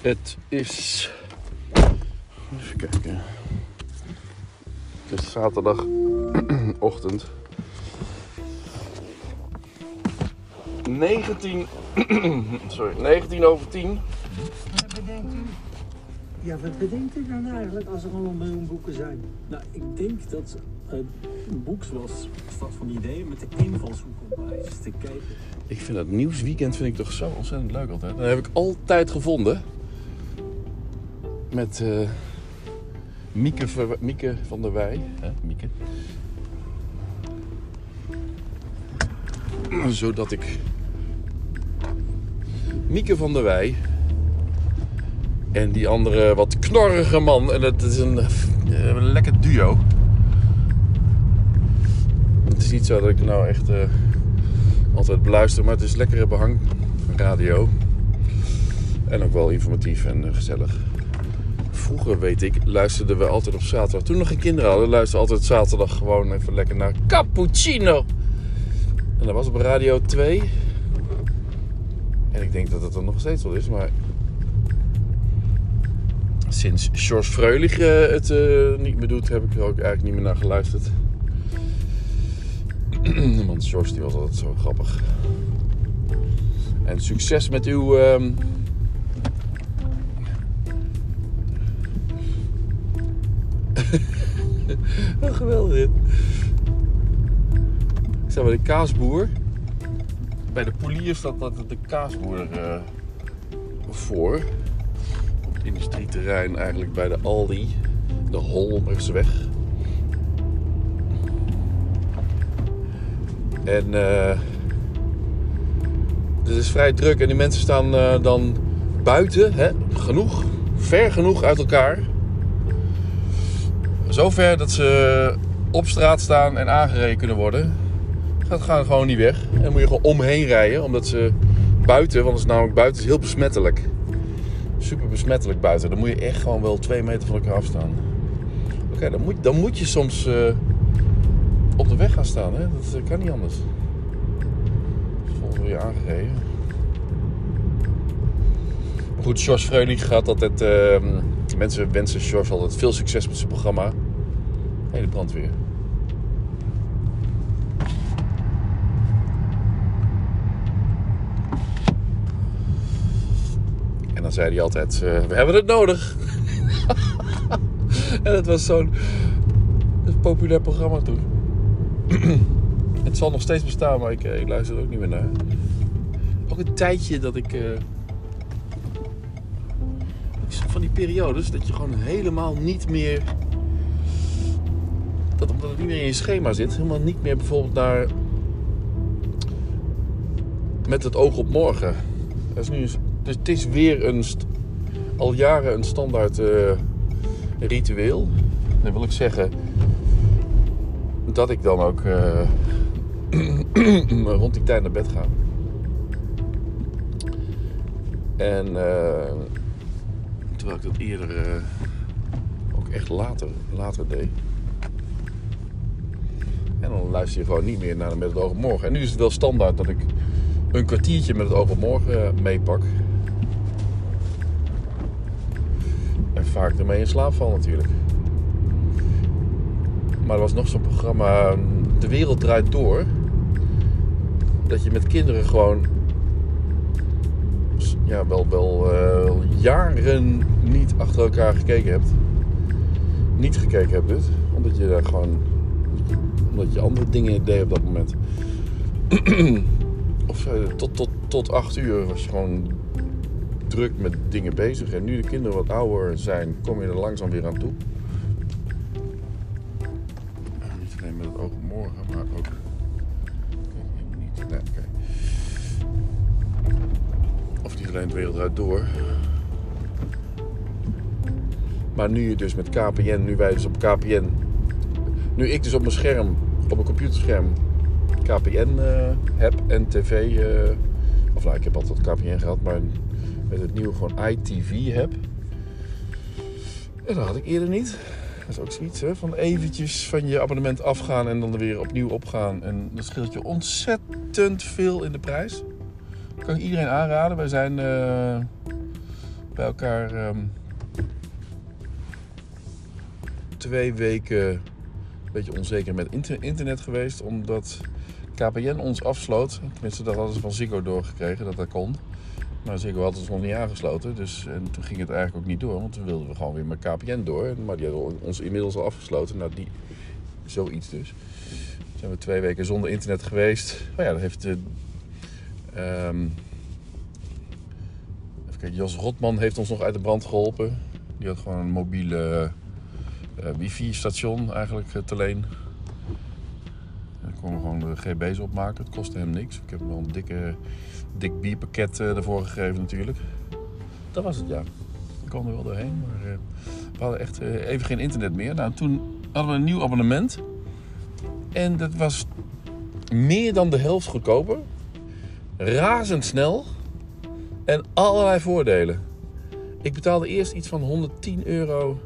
Het is. Even kijken. Het is zaterdagochtend. 19. Sorry, 19 over 10. Wat bedenkt u? Ja, wat bedenkt u dan eigenlijk als er al een miljoen boeken zijn? Nou, ik denk dat een boek zoals Stad van Ideeën met de invalshoek om maar eens te kijken. Ik vind dat nieuwsweekend vind ik toch zo ontzettend leuk altijd. Dat heb ik altijd gevonden. Met eh, Mieke, Mieke van der Wij. Hè? Mieke. Zodat ik... Mieke van der Wij. En die andere wat knorrige man. En dat is een, eh, een lekker duo. Het is niet zo dat ik nou echt... eh, altijd beluisteren, maar het is lekkere behang radio. En ook wel informatief en gezellig. Vroeger, weet ik, luisterden we altijd op zaterdag. Toen nog geen kinderen hadden, luisterden we altijd zaterdag gewoon even lekker naar Cappuccino. En dat was op Radio 2. En ik denk dat het er nog steeds wel is, maar... Sinds George Freulich eh, het eh, niet meer doet, heb ik er ook eigenlijk niet meer naar geluisterd. Want George die was altijd zo grappig. En succes met uw. ehm, geweldig dit. Ik sta bij de kaasboer. Bij de polier staat dat de kaasboer eh, voor. Op het industrieterrein eigenlijk bij de Aldi. De Holmersweg. En eh het is vrij druk en die mensen staan eh, dan buiten, hè, genoeg, ver genoeg uit elkaar. Zo ver dat ze op straat staan en aangereden kunnen worden. Gaat gaan gewoon niet weg. En moet je gewoon omheen rijden, omdat ze buiten, want het is namelijk buiten is heel besmettelijk. Super besmettelijk buiten. Dan moet je echt gewoon wel twee meter van elkaar afstaan. Oké, dan, moet, dan moet je soms eh, op de weg gaan staan. Hè? Dat eh, kan niet anders. Volgens je aangereden. Goed, George Freulich gaat altijd... ehm, mensen wensen George altijd veel succes met zijn programma. Hé, de brandweer. En dan zei hij altijd, eh, we hebben het nodig. en het was zo'n populair programma toen. Het zal nog steeds bestaan, maar ik, eh, ik luister er ook niet meer naar. Ook een tijdje dat ik. eh, van die periodes dat je gewoon helemaal niet meer. Dat omdat het niet meer in je schema zit, helemaal niet meer bijvoorbeeld naar. Met het oog op morgen. Dat is nu, dus het is weer een. al jaren een standaard eh, ritueel. Dan wil ik zeggen dat ik dan ook eh, rond die tijd naar bed ga. En eh, terwijl ik dat eerder eh, ook echt later, later deed. En dan luister je gewoon niet meer naar met het oog op morgen. En nu is het wel standaard dat ik een kwartiertje met het oog op morgen eh, meepak. En vaak ermee in slaap val natuurlijk. Maar er was nog zo'n programma, De Wereld Draait Door. Dat je met kinderen gewoon ja, wel, wel eh, jaren niet achter elkaar gekeken hebt. Niet gekeken hebt dus. Omdat je daar gewoon... Omdat je andere dingen deed op dat moment. of eh, tot, tot, tot acht uur was je gewoon druk met dingen bezig. En nu de kinderen wat ouder zijn, kom je er langzaam weer aan toe. Eh, Niet alleen met het oog morgen, maar ook. Niet. Niet alleen de wereld eruit door. Maar nu je dus met KPN, nu wij dus op KPN. Nu ik dus op mijn scherm, op mijn computerscherm, KPN eh, heb en tv. eh, of nou, ik heb altijd KPN gehad, maar met het nieuwe gewoon ITV heb. En dat had ik eerder niet. Dat is ook zoiets, hè? Van eventjes van je abonnement afgaan en dan er weer opnieuw opgaan. En dat scheelt je ontzettend veel in de prijs. Kan ik iedereen aanraden. Wij zijn eh, bij elkaar ehm, twee weken een beetje onzeker met inter- internet geweest. Omdat KPN ons afsloot. Tenminste, dat hadden ze van Ziggo doorgekregen dat dat kon. Maar Ziggo had ons nog niet aangesloten. Dus, en toen ging het eigenlijk ook niet door. Want toen wilden we gewoon weer met KPN door. Maar die hadden ons inmiddels al afgesloten. Nou, die, zoiets dus. Toen zijn we twee weken zonder internet geweest. Oh ja, dat heeft... de ehm, even kijken, Jos Rotman heeft ons nog uit de brand geholpen. Die had gewoon een mobiele eh, wifi-station eigenlijk eh, te leen. Daar kon we gewoon de GB's opmaken. Het kostte hem niks. Ik heb hem wel een dikke, dik bierpakket eh, ervoor gegeven natuurlijk. Dat was het, ja. Ik kwam er wel doorheen. Maar we hadden echt even geen internet meer. Nou, toen hadden we een nieuw abonnement. En dat was meer dan de helft goedkoper. Razendsnel. En allerlei voordelen. Ik betaalde eerst iets van 110 euro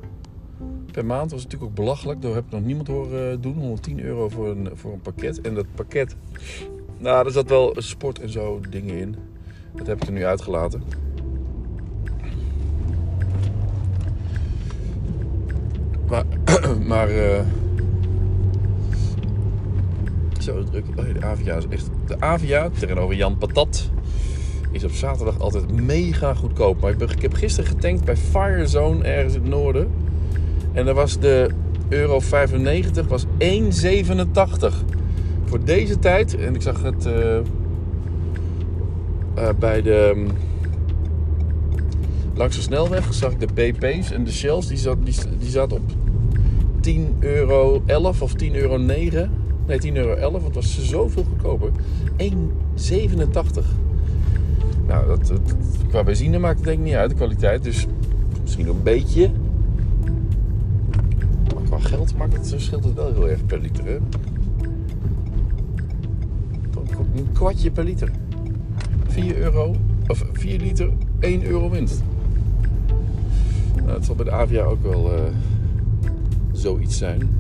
per maand. Dat was natuurlijk ook belachelijk. Daar heb ik nog niemand horen doen. 110 euro voor een, voor een pakket. En dat pakket, nou, er zat wel sport en zo dingen in. Dat heb ik er nu uitgelaten. Maar, maar eh, zo druk. Oh, de Avia is echt. De Avia tegenover Jan Patat is op zaterdag altijd mega goedkoop. Maar ik, heb gisteren getankt bij Firezone ergens in het noorden. En daar was de euro 95 was 1,87. Voor deze tijd. En ik zag het eh, eh, bij de. mm, langs de snelweg zag ik de BP's en de Shells. Die zat, die, die zat op 10 euro 11 of 10 euro 9. Nee, 10 euro 11. Want het was zoveel goedkoper. 1,87. Nou, dat, dat, qua benzine maakt het denk ik niet uit, de kwaliteit. Dus misschien een beetje. Maar qua geld maakt het, scheelt het wel heel erg per liter. Hè? Een kwartje per liter. 4 euro, of 4 liter, 1 euro winst. Nou, het zal bij de Avia ook wel eh, zoiets zijn.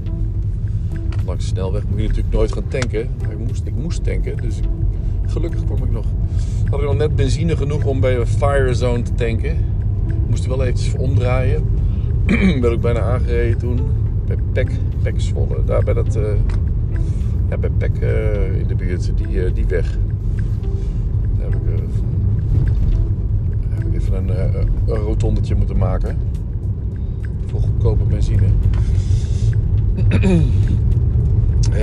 Langs de snelweg moet je natuurlijk nooit gaan tanken. Maar ik moest, ik moest tanken, dus gelukkig kwam ik nog. Had ik nog net benzine genoeg om bij de Firezone te tanken. Moest wel eventjes omdraaien. ben ik bijna aangereden toen. Bij Pek, Pek Zwolle. Daar bij dat... eh, ja, bij Pek eh, in de buurt, die, eh, die weg. Daar heb ik, heb ik even een, een rotondetje moeten maken. Voor goedkope benzine.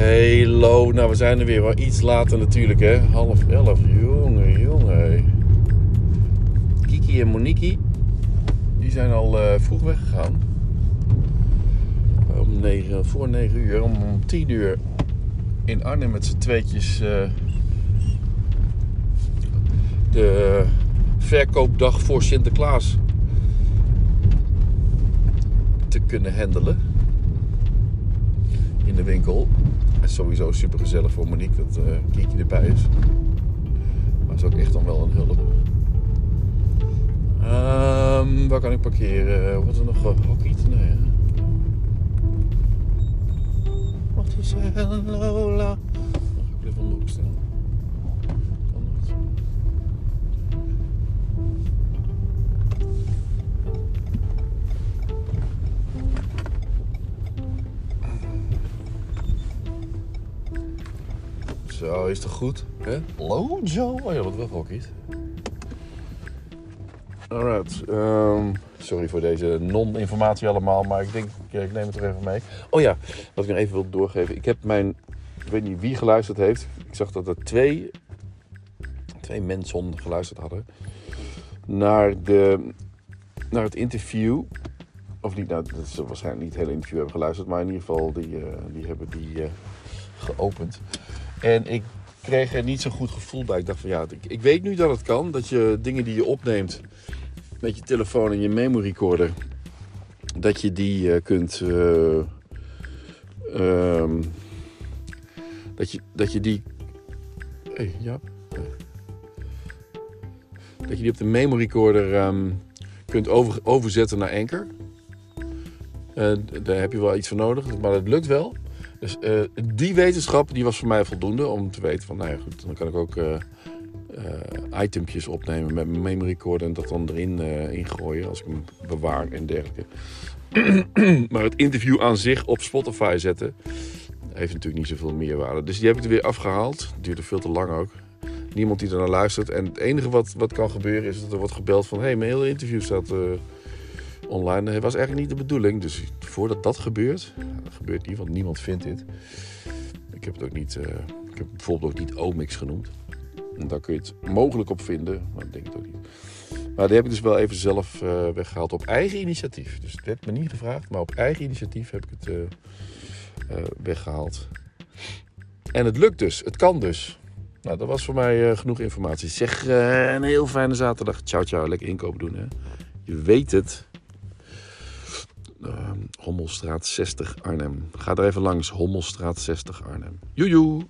Hallo, nou we zijn er weer wel iets later natuurlijk hè. Half elf, jongen, jongen. Kiki en Moniki, die zijn al eh, vroeg weggegaan. Om negen, voor 9 uur, om, om 10 uur in Arnhem met z'n tweetjes eh, de verkoopdag voor Sinterklaas te kunnen handelen in de winkel. En sowieso super gezellig voor Monique dat eh Kiki erbij is. Maar is ook echt dan wel een hulp. Ehm, waar kan ik parkeren? Wat is er nog? eh, Hockey? Nee, hè? Wat is er? Lola? Dan ga ik even Zo, is toch goed? Hè? Joe? Oh ja, wat wel hockey. Alright. ehm, sorry voor deze non-informatie allemaal, maar ik denk, ja, ik neem het er even mee. Oh ja, wat ik nog even wil doorgeven. Ik heb mijn, ik weet niet wie geluisterd heeft. Ik zag dat er twee, twee mensen geluisterd hadden naar, de, naar het interview. Of niet, nou, dat ze waarschijnlijk niet het hele interview hebben geluisterd, maar in ieder geval, die, eh, die hebben die eh, geopend. En ik kreeg er niet zo'n goed gevoel bij. Ik dacht van ja, ik, weet nu dat het kan. Dat je dingen die je opneemt met je telefoon en je memory recorder, dat je die eh, kunt. eh, ehm, dat, je, dat je die. Ja. Dat je die op de memory recorder ehm, kunt over, overzetten naar Anchor. Eh, daar heb je wel iets voor nodig, maar dat lukt wel. Dus eh, die wetenschap die was voor mij voldoende om te weten van, nou ja goed, dan kan ik ook eh, itempjes opnemen met mijn memory recorder en dat dan erin ingooien als ik hem bewaar en dergelijke. maar het interview aan zich op Spotify zetten heeft natuurlijk niet zoveel meerwaarde. Dus die heb ik er weer afgehaald. Duurde veel te lang ook. Niemand die er naar luistert. En het enige wat, wat kan gebeuren is dat er wordt gebeld van... hé, hey, mijn hele interview staat online. Dat was eigenlijk niet de bedoeling. Dus voordat dat gebeurt... Dat gebeurt niet, want niemand vindt dit. Ik heb het ook niet... eh, ik heb bijvoorbeeld ook niet Omix genoemd. En daar kun je het mogelijk op vinden. Maar ik denk het ook niet. Maar die heb ik dus wel even zelf eh, weggehaald op eigen initiatief. Dus het werd me niet gevraagd. Maar op eigen initiatief heb ik het eh, eh, weggehaald. En het lukt dus. Het kan dus. Nou, dat was voor mij genoeg informatie. Zeg, een heel fijne zaterdag. Ciao, ciao. Lekker inkopen doen, hè. Je weet het. Ehm, Hommelstraat 60 Arnhem. Ga er even langs. Hommelstraat 60 Arnhem. Joejoe.